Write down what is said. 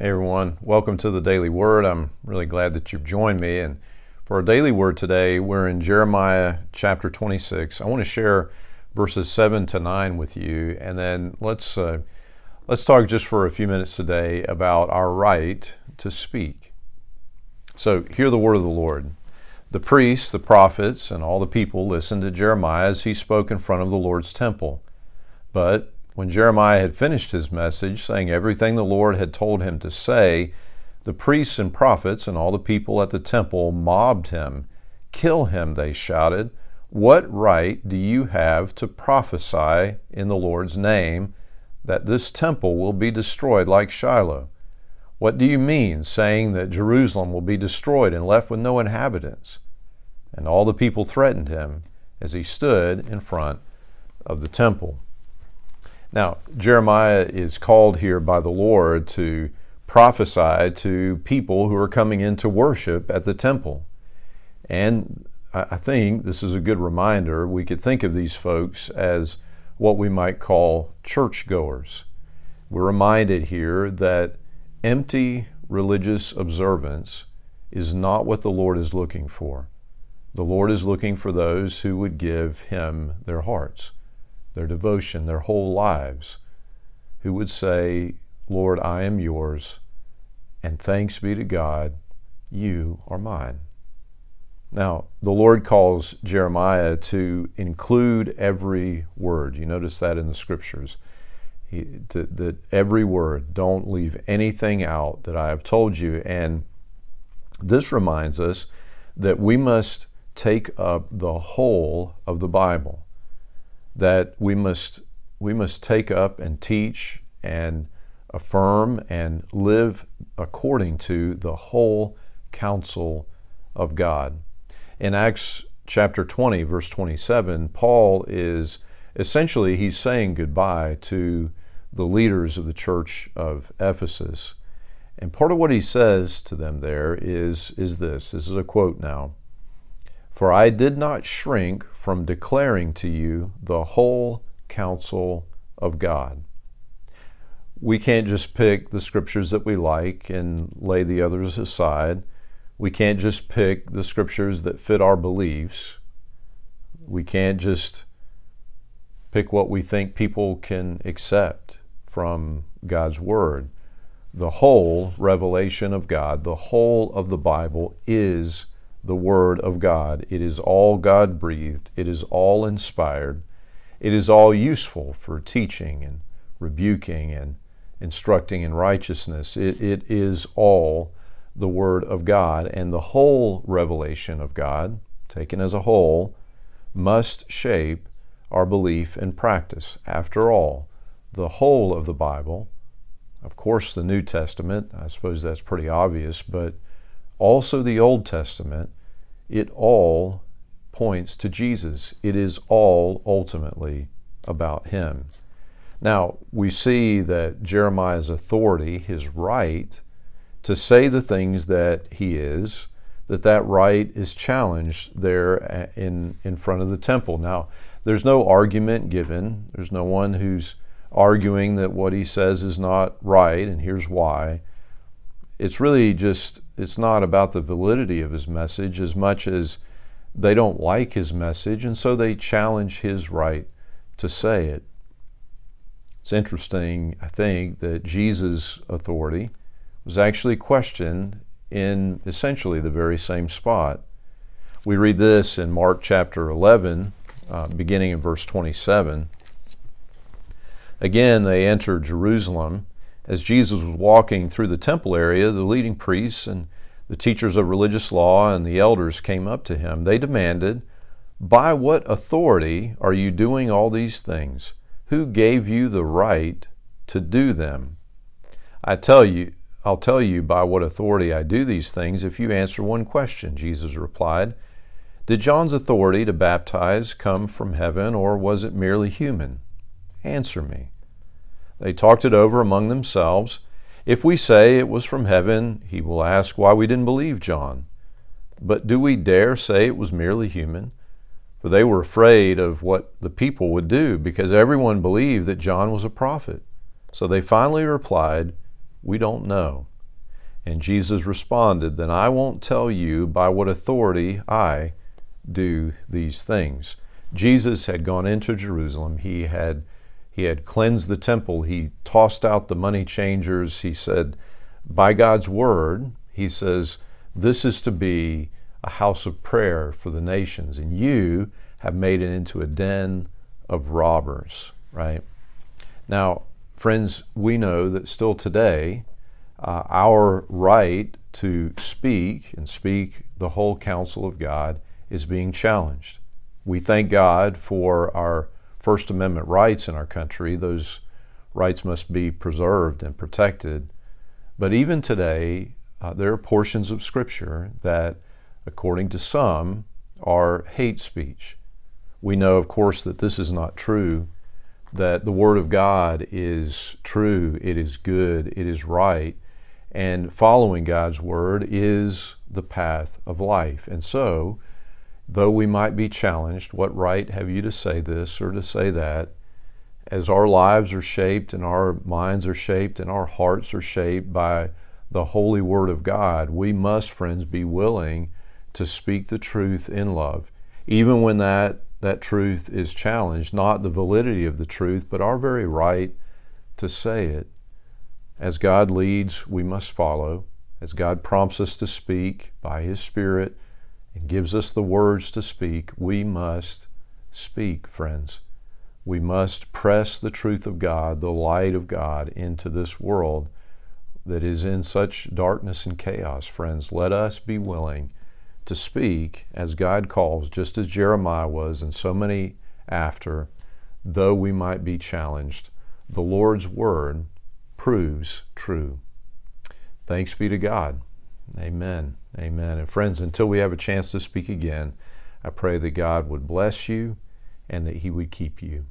Hey everyone, welcome to the Daily Word. I'm really glad that you've joined me. And for our daily word today, we're in Jeremiah chapter 26. I want to share verses 7 to 9 with you, and then let's uh, let's talk just for a few minutes today about our right to speak. So, hear the word of the Lord. The priests, the prophets, and all the people listened to Jeremiah as he spoke in front of the Lord's temple. But when Jeremiah had finished his message, saying everything the Lord had told him to say, the priests and prophets and all the people at the temple mobbed him. Kill him, they shouted. What right do you have to prophesy in the Lord's name that this temple will be destroyed like Shiloh? What do you mean, saying that Jerusalem will be destroyed and left with no inhabitants? And all the people threatened him as he stood in front of the temple. Now, Jeremiah is called here by the Lord to prophesy to people who are coming in to worship at the temple. And I think this is a good reminder. We could think of these folks as what we might call churchgoers. We're reminded here that empty religious observance is not what the Lord is looking for. The Lord is looking for those who would give Him their hearts their devotion, their whole lives, who would say, Lord, I am yours, and thanks be to God, you are mine. Now, the Lord calls Jeremiah to include every word. You notice that in the scriptures. He, to, that every word, don't leave anything out that I have told you. And this reminds us that we must take up the whole of the Bible that we must we must take up and teach and affirm and live according to the whole counsel of God. In Acts chapter 20 verse 27, Paul is essentially he's saying goodbye to the leaders of the church of Ephesus. And part of what he says to them there is, is this. This is a quote now. For I did not shrink from declaring to you the whole counsel of God. We can't just pick the scriptures that we like and lay the others aside. We can't just pick the scriptures that fit our beliefs. We can't just pick what we think people can accept from God's Word. The whole revelation of God, the whole of the Bible is the Word of God. It is all God breathed, it is all inspired, it is all useful for teaching and rebuking and instructing in righteousness. It, it is all the Word of God, and the whole revelation of God, taken as a whole, must shape our belief and practice. After all, the whole of the Bible, of course, the New Testament, I suppose that's pretty obvious, but also the Old Testament, it all points to Jesus. It is all ultimately about Him. Now, we see that Jeremiah's authority, his right to say the things that he is, that that right is challenged there in, in front of the temple. Now, there's no argument given. There's no one who's arguing that what he says is not right, and here's why it's really just it's not about the validity of his message as much as they don't like his message and so they challenge his right to say it. It's interesting i think that jesus authority was actually questioned in essentially the very same spot. We read this in mark chapter 11 uh, beginning in verse 27 again they entered jerusalem as Jesus was walking through the temple area, the leading priests and the teachers of religious law and the elders came up to him. They demanded, By what authority are you doing all these things? Who gave you the right to do them? I tell you, I'll tell you by what authority I do these things if you answer one question, Jesus replied. Did John's authority to baptize come from heaven or was it merely human? Answer me. They talked it over among themselves. If we say it was from heaven, he will ask why we didn't believe John. But do we dare say it was merely human? For they were afraid of what the people would do, because everyone believed that John was a prophet. So they finally replied, We don't know. And Jesus responded, Then I won't tell you by what authority I do these things. Jesus had gone into Jerusalem. He had he had cleansed the temple. He tossed out the money changers. He said, by God's word, he says, this is to be a house of prayer for the nations, and you have made it into a den of robbers, right? Now, friends, we know that still today, uh, our right to speak and speak the whole counsel of God is being challenged. We thank God for our First Amendment rights in our country. Those rights must be preserved and protected. But even today, uh, there are portions of Scripture that, according to some, are hate speech. We know, of course, that this is not true, that the Word of God is true, it is good, it is right, and following God's Word is the path of life. And so, though we might be challenged, what right have you to say this or to say that? As our lives are shaped and our minds are shaped and our hearts are shaped by the holy Word of God, we must, friends, be willing to speak the truth in love, even when that, that truth is challenged, not the validity of the truth, but our very right to say it. As God leads, we must follow. As God prompts us to speak by His Spirit, and gives us the words to speak, we must speak, friends. We must press the truth of God, the light of God, into this world that is in such darkness and chaos, friends. Let us be willing to speak as God calls, just as Jeremiah was, and so many after, though we might be challenged. The Lord's word proves true. Thanks be to God. Amen. Amen. And friends, until we have a chance to speak again, I pray that God would bless you and that He would keep you.